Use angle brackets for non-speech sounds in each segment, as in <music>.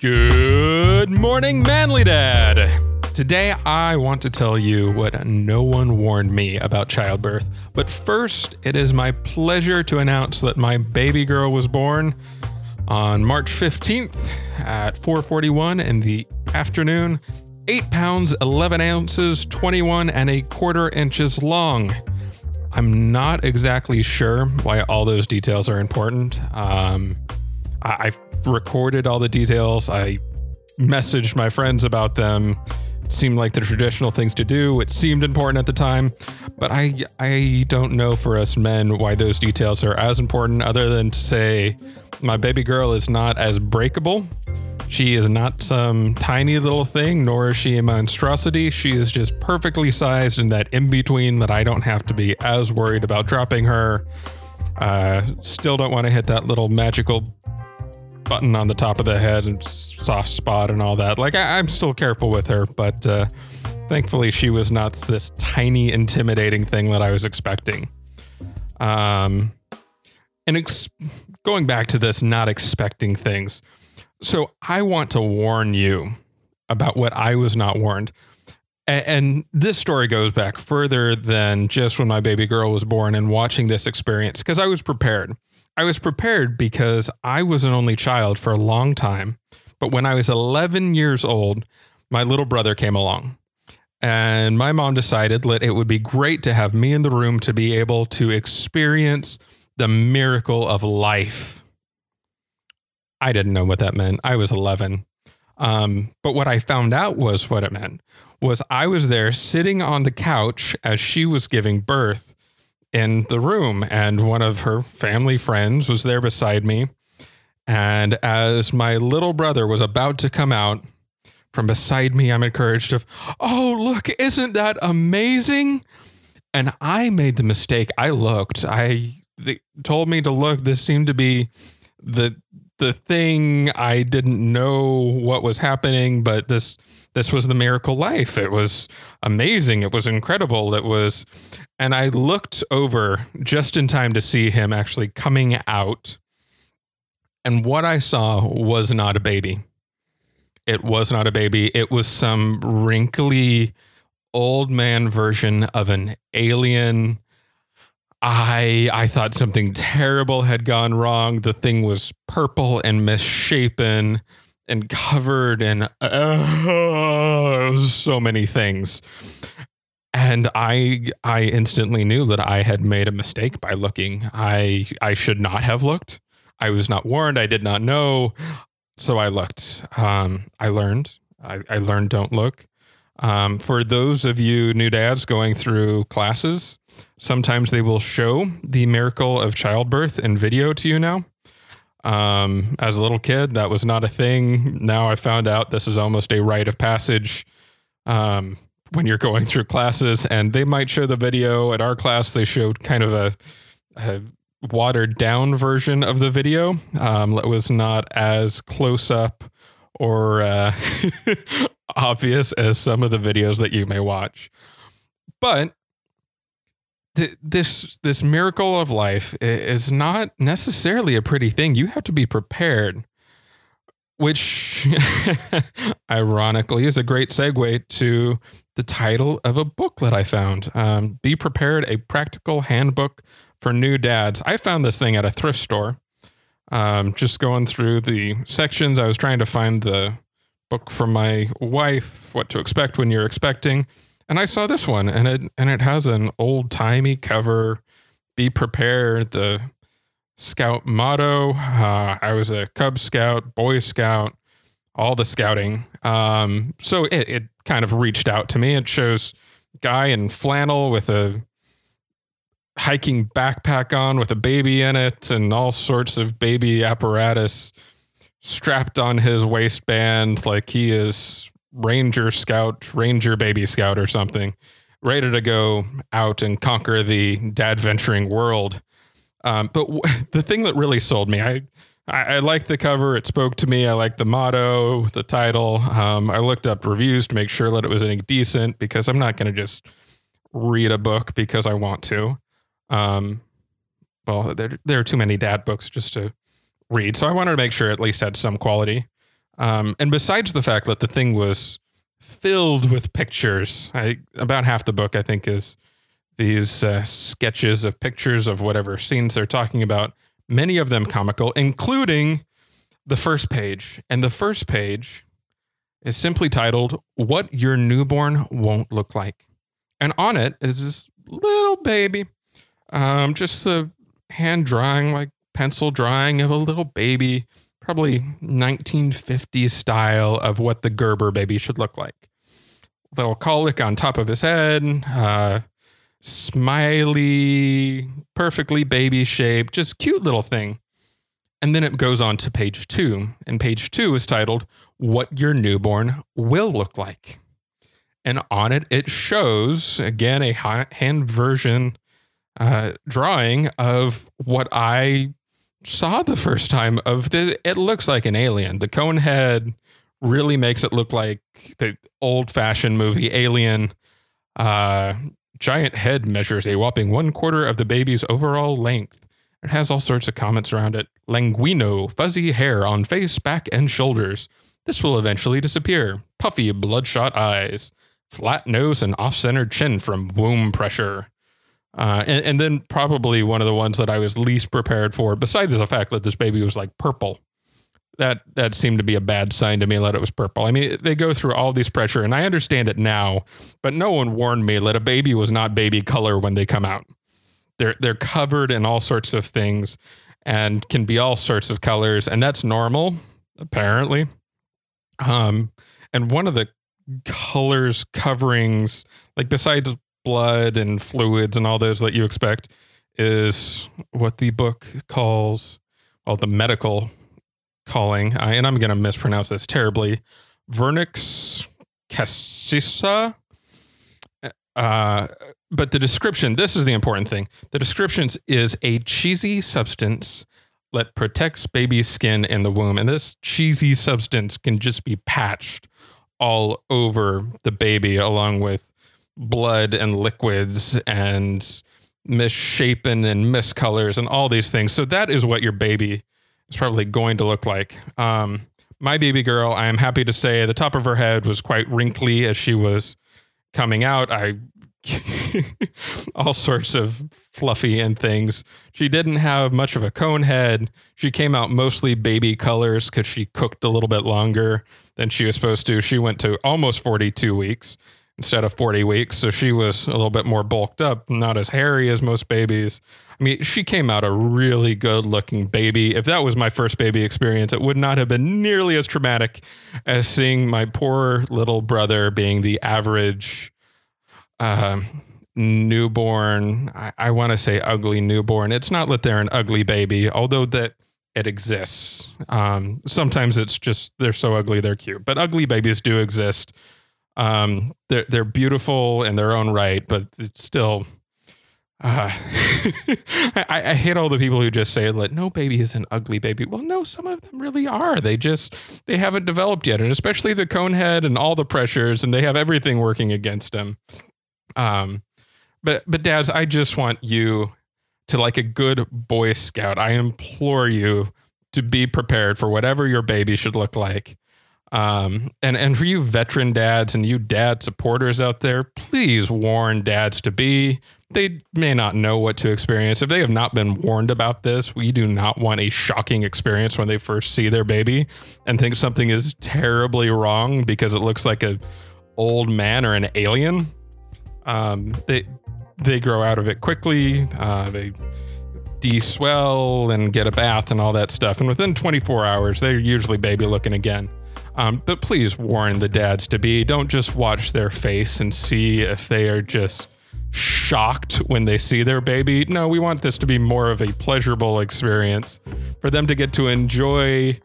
Good morning, Manly Dad. Today, I want to tell you what no one warned me about childbirth. But first, it is my pleasure to announce that my baby girl was born on March 15th at 4:41 in the afternoon. 8 pounds 11 ounces 21 and a quarter inches long i'm not exactly sure why all those details are important um, I, i've recorded all the details i messaged my friends about them it seemed like the traditional things to do it seemed important at the time but i i don't know for us men why those details are as important other than to say my baby girl is not as breakable she is not some tiny little thing, nor is she a monstrosity. She is just perfectly sized in that in between that I don't have to be as worried about dropping her. Uh, still don't want to hit that little magical button on the top of the head and soft spot and all that. Like, I, am still careful with her, but uh, thankfully she was not this tiny, intimidating thing that I was expecting. Um, and ex- going back to this, not expecting things so I want to warn you about what I was not warned. And, this story goes back further than just when my baby girl was born and watching this experience because I was prepared. I was prepared because I was an only child for a long time. But when I was 11 years old, my little brother came along. And my mom decided that it would be great to have me in the room to be able to experience the miracle of life I didn't know what that meant. I was 11. Um, but what I found out was what it meant was I was there sitting on the couch as she was giving birth in the room, and one of her family friends was there beside me. And as my little brother was about to come out from beside me, I'm encouraged of, oh, look, isn't that amazing? And I made the mistake. I looked. I they told me to look. This seemed to be the the thing I didn't know what was happening, but this this was the miracle life. It was amazing. It was incredible. It was and I looked over just in time to see him actually coming out. And what I saw was not a baby. It was not a baby. It was some wrinkly old man version of an alien I I thought something terrible had gone wrong. The thing was purple and misshapen and covered in uh, so many things. And I I instantly knew that I had made a mistake by looking. I I should not have looked. I was not warned. I did not know. So I looked. Um, I learned. I, I learned don't look. Um, for those of you new dads going through classes, sometimes they will show the miracle of childbirth in video to you now. Um, as a little kid, that was not a thing. Now I found out this is almost a rite of passage um, when you're going through classes, and they might show the video. At our class, they showed kind of a, a watered down version of the video. Um, it was not as close up or uh, <laughs> obvious as some of the videos that you may watch. But th- this this miracle of life is not necessarily a pretty thing. You have to be prepared, which <laughs> ironically is a great segue to the title of a booklet I found. Um, be prepared: a practical handbook for new dads. I found this thing at a thrift store. Um, just going through the sections, I was trying to find the book from my wife, What to Expect When You're Expecting. And I saw this one and it and it has an old timey cover. Be prepared, the scout motto. Uh, I was a Cub Scout, Boy Scout, all the scouting. Um, so it, it kind of reached out to me. It shows guy in flannel with a hiking backpack on with a baby in it and all sorts of baby apparatus strapped on his waistband like he is ranger scout ranger baby scout or something ready to go out and conquer the dad venturing world um, but w- <laughs> the thing that really sold me i I, I like the cover. It spoke to me. I like the motto, the title. Um, I looked up reviews to make sure that it was any decent because I'm not going to just read a book because I want to. Um, well, there there are too many dad books just to read, so I wanted to make sure it at least had some quality. Um, and besides the fact that the thing was filled with pictures, I, about half the book, I think, is these uh, sketches of pictures of whatever scenes they're talking about, many of them comical, including the first page. And the first page is simply titled, What Your Newborn Won't Look Like. And on it is this little baby, um, just a hand drawing, like pencil drawing of a little baby, probably 1950s style of what the Gerber baby should look like. Little cowlick on top of his head, uh, smiley, perfectly baby shaped, just cute little thing. And then it goes on to page two, and page two is titled What Your Newborn Will Look Like. And on it, it shows again a hand version uh, drawing of what I saw the first time of the. It looks like an alien. The cone head really makes it look like the old fashioned movie Alien. Uh, giant head measures a whopping one quarter of the baby's overall length. It has all sorts of comments around it. Lanugo, fuzzy hair on face, back, and shoulders. This will eventually disappear. Puffy, bloodshot eyes. Flat nose and off centered chin from womb pressure. Uh, and, and, then probably one of the ones that I was least prepared for, besides the fact that this baby was like purple. That that seemed to be a bad sign to me that it was purple. I mean, they go through all these pressure, and I understand it now, but no one warned me that a baby was not baby color when they come out. They're they're covered in all sorts of things and can be all sorts of colors, and that's normal, apparently. Um, and one of the colors coverings, like besides blood and fluids and all those that you expect, is what the book calls, well, the medical calling, and I'm going to mispronounce this terribly, vernix cassia. Uh, but the description, this is the important thing. The description is a cheesy substance that protects baby's skin in the womb. And this cheesy substance can just be patched all over the baby, along with blood and liquids and misshapen and miscolors and all these things. So that is what your baby is probably going to look like. Um, my baby girl, I am happy to say, the top of her head was quite wrinkly as she was coming out. I <laughs> all sorts of fluffy and things. She didn't have much of a cone head. She came out mostly baby colors because she cooked a little bit longer than she was supposed to. She went to almost 42 weeks instead of 40 weeks. So she was a little bit more bulked up, not as hairy as most babies. I mean, she came out a really good looking baby. If that was my first baby experience, it would not have been nearly as traumatic as seeing my poor little brother being the average uh, newborn. I, I want to say ugly newborn. It's not that they're an ugly baby, although that it exists. Um, sometimes it's just they're so ugly they're cute, but ugly babies do exist. Um, they're they're beautiful in their own right, but it's still uh, <laughs> I, I, hate all the people who just say that no baby is an ugly baby. Well, no, some of them really are. They just they haven't developed yet, and especially the cone head and all the pressures, and they have everything working against them. Um, but but dads, I just want you to like a good boy scout. I implore you to be prepared for whatever your baby should look like. Um, and and for you veteran dads and you dad supporters out there, please warn dads to be they may not know what to experience. If they have not been warned about this, we do not want a shocking experience when they first see their baby and think something is terribly wrong because it looks like a old man or an alien. Um, they they grow out of it quickly. Uh, they de-swell and get a bath and all that stuff. And within 24 hours, they're usually baby looking again. Um, but please warn the dads to be. Don't just watch their face and see if they are just shocked when they see their baby. No, we want this to be more of a pleasurable experience for them to get to enjoy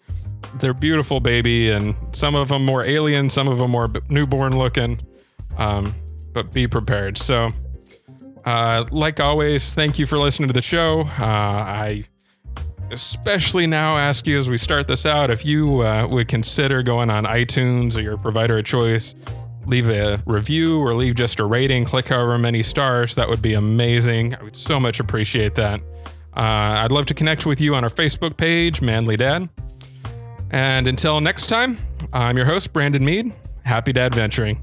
their beautiful baby and some of them more alien, some of them more newborn looking. Um, but be prepared. So, uh, like always, thank you for listening to the show. Uh, I especially now ask you as we start this out if you uh, would consider going on iTunes or your provider of choice leave a review or leave just a rating, click however many stars. That would be amazing. I would so much appreciate that. Uh, I'd love to connect with you on our Facebook page, Manly Dad. And until next time, I'm your host, Brandon Mead. Happy dad venturing.